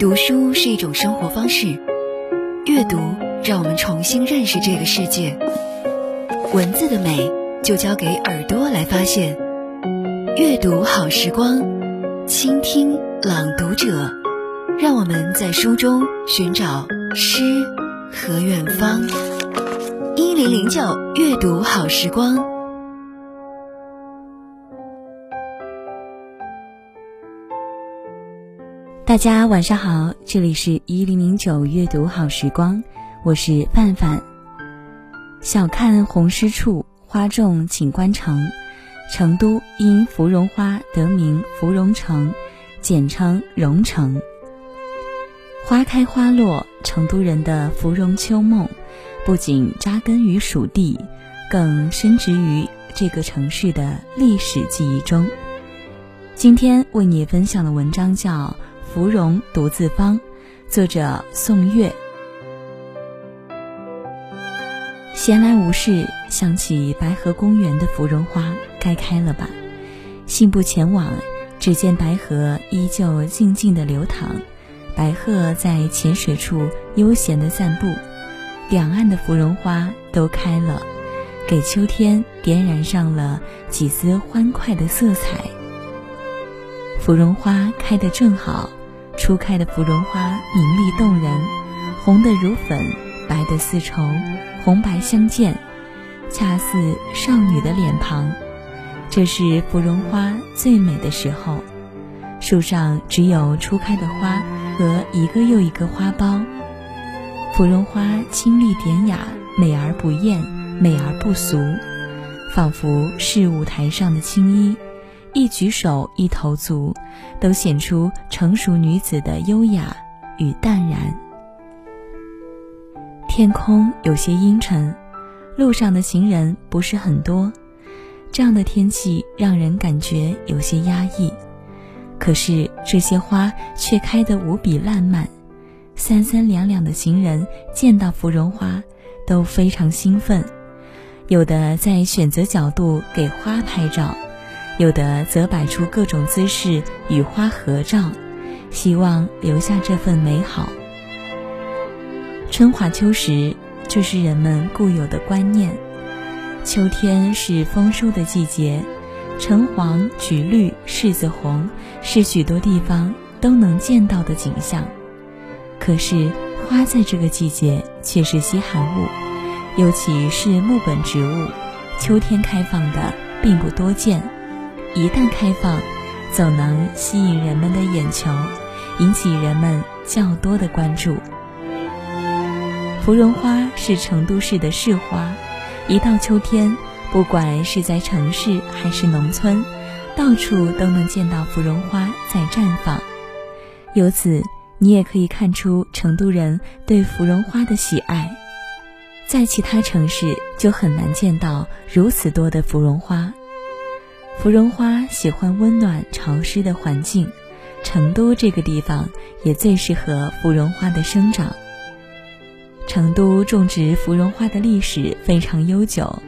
读书是一种生活方式，阅读让我们重新认识这个世界。文字的美就交给耳朵来发现。阅读好时光，倾听朗读者，让我们在书中寻找诗和远方。一零零九阅读好时光。大家晚上好，这里是一零零九阅读好时光，我是范范。小看红湿处，花重锦官城。成都因芙蓉花得名芙蓉城，简称蓉城。花开花落，成都人的芙蓉秋梦，不仅扎根于蜀地，更深植于这个城市的历史记忆中。今天为你分享的文章叫。芙蓉独自芳，作者宋月。闲来无事，想起白河公园的芙蓉花该开了吧？信步前往，只见白河依旧静静的流淌，白鹤在浅水处悠闲的散步，两岸的芙蓉花都开了，给秋天点染上了几丝欢快的色彩。芙蓉花开得正好。初开的芙蓉花明丽动人，红得如粉，白得似绸，红白相间，恰似少女的脸庞。这是芙蓉花最美的时候，树上只有初开的花和一个又一个花苞。芙蓉花清丽典雅，美而不艳，美而不俗，仿佛是舞台上的青衣。一举手，一投足，都显出成熟女子的优雅与淡然。天空有些阴沉，路上的行人不是很多，这样的天气让人感觉有些压抑。可是这些花却开得无比烂漫，三三两两的行人见到芙蓉花都非常兴奋，有的在选择角度给花拍照。有的则摆出各种姿势与花合照，希望留下这份美好。春华秋实，这是人们固有的观念。秋天是丰收的季节，橙黄、橘绿、柿子红，是许多地方都能见到的景象。可是花在这个季节却是稀罕物，尤其是木本植物，秋天开放的并不多见。一旦开放，总能吸引人们的眼球，引起人们较多的关注。芙蓉花是成都市的市花，一到秋天，不管是在城市还是农村，到处都能见到芙蓉花在绽放。由此，你也可以看出成都人对芙蓉花的喜爱。在其他城市就很难见到如此多的芙蓉花。芙蓉花喜欢温暖潮湿的环境，成都这个地方也最适合芙蓉花的生长。成都种植芙蓉花的历史非常悠久，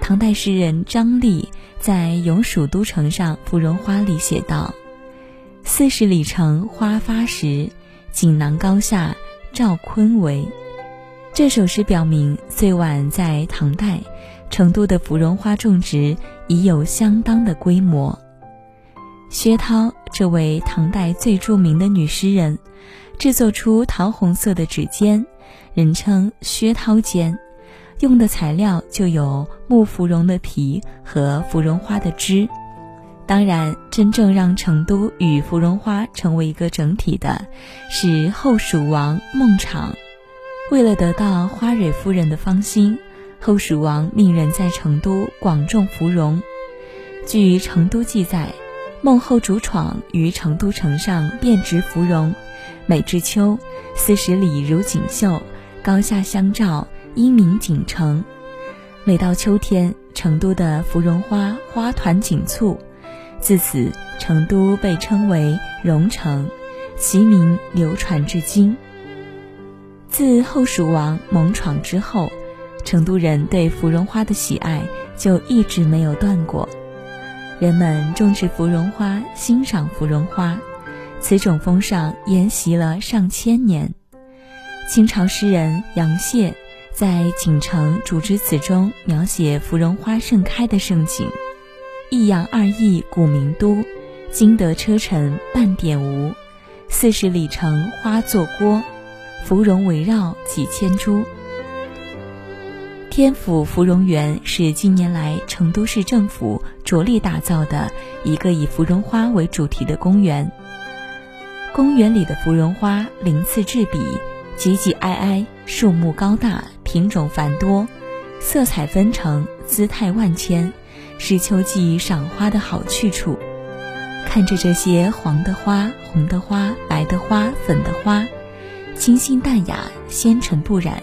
唐代诗人张力在《咏蜀都城上芙蓉花》里写道：“四十里城花发时，锦囊高下赵坤为。”这首诗表明，最晚在唐代。成都的芙蓉花种植已有相当的规模。薛涛这位唐代最著名的女诗人，制作出桃红色的指尖，人称薛涛笺，用的材料就有木芙蓉的皮和芙蓉花的枝。当然，真正让成都与芙蓉花成为一个整体的，是后蜀王孟昶。为了得到花蕊夫人的芳心。后蜀王命人在成都广种芙蓉。据《成都记》载，孟后主闯于成都城上遍植芙蓉，每至秋，四十里如锦绣，高下相照，阴明锦城。每到秋天，成都的芙蓉花花团锦簇，自此成都被称为蓉城，其名流传至今。自后蜀王猛闯之后。成都人对芙蓉花的喜爱就一直没有断过，人们种植芙蓉花，欣赏芙蓉花，此种风尚沿袭了上千年。清朝诗人杨谢在《锦城主之词》中描写芙蓉花盛开的盛景：“一阳二邑古名都，今得车尘半点无。四十里城花作郭，芙蓉围绕几千株。”天府芙蓉园是近年来成都市政府着力打造的一个以芙蓉花为主题的公园。公园里的芙蓉花鳞次栉比，挤挤挨挨，树木高大，品种繁多，色彩纷呈，姿态万千，是秋季赏花的好去处。看着这些黄的花、红的花、白的花、粉的花，清新淡雅，纤尘不染。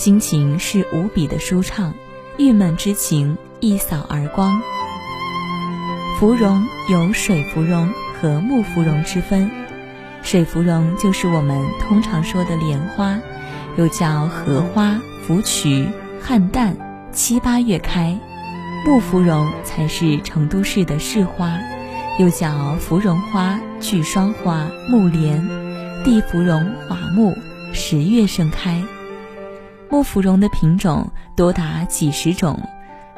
心情是无比的舒畅，郁闷之情一扫而光。芙蓉有水芙蓉和木芙蓉之分，水芙蓉就是我们通常说的莲花，又叫荷花、芙蕖、菡萏，七八月开；木芙蓉才是成都市的市花，又叫芙蓉花、聚霜花、木莲、地芙蓉、华木，十月盛开。木芙蓉的品种多达几十种，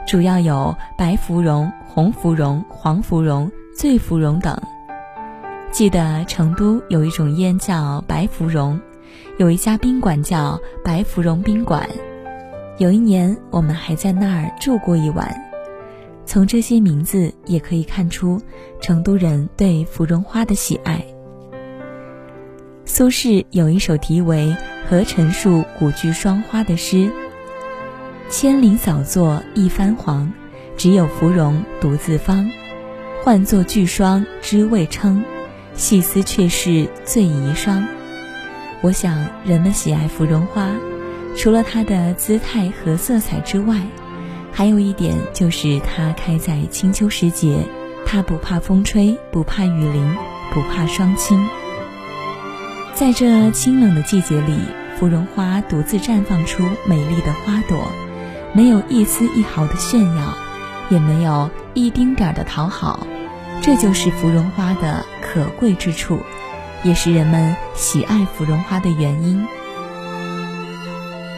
主要有白芙蓉、红芙蓉、黄芙蓉、醉芙蓉等。记得成都有一种烟叫白芙蓉，有一家宾馆叫白芙蓉宾馆。有一年我们还在那儿住过一晚。从这些名字也可以看出成都人对芙蓉花的喜爱。苏轼有一首题为。和陈述古居霜花的诗：千林扫作一番黄，只有芙蓉独自芳。唤作聚霜知未称，细思却是最遗霜。我想，人们喜爱芙蓉花，除了它的姿态和色彩之外，还有一点就是它开在清秋时节，它不怕风吹，不怕雨淋，不怕霜侵。在这清冷的季节里，芙蓉花独自绽放出美丽的花朵，没有一丝一毫的炫耀，也没有一丁点儿的讨好，这就是芙蓉花的可贵之处，也是人们喜爱芙蓉花的原因。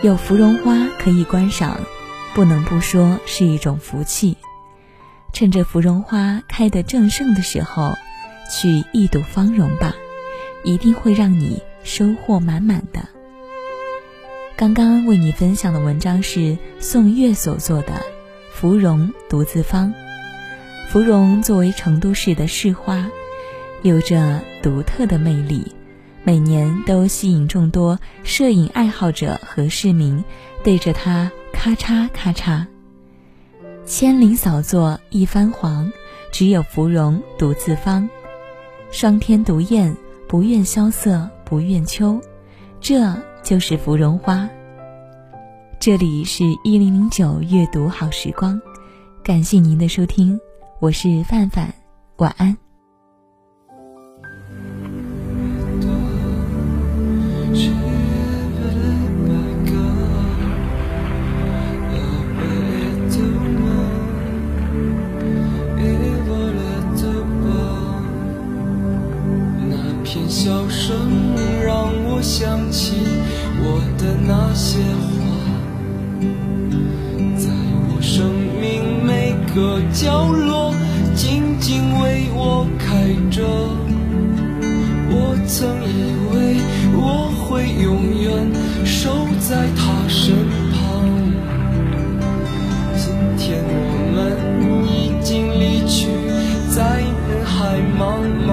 有芙蓉花可以观赏，不能不说是一种福气。趁着芙蓉花开得正盛的时候，去一睹芳容吧。一定会让你收获满满的。刚刚为你分享的文章是宋月所作的《芙蓉独自芳》。芙蓉作为成都市的市花，有着独特的魅力，每年都吸引众多摄影爱好者和市民对着它咔嚓咔嚓。千林扫作一番黄，只有芙蓉独自芳。霜天独艳。不愿萧瑟，不愿秋，这就是芙蓉花。这里是一零零九阅读好时光，感谢您的收听，我是范范，晚安。我的那些话，在我生命每个角落静静为我开着。我曾以为我会永远守在他身旁，今天我们已经离去，在人海茫茫，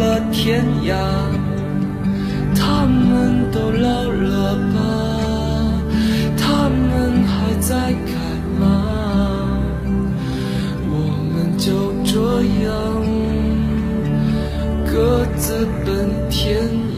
了天涯，他们都老了吧？他们还在开吗？我们就这样各自奔天涯。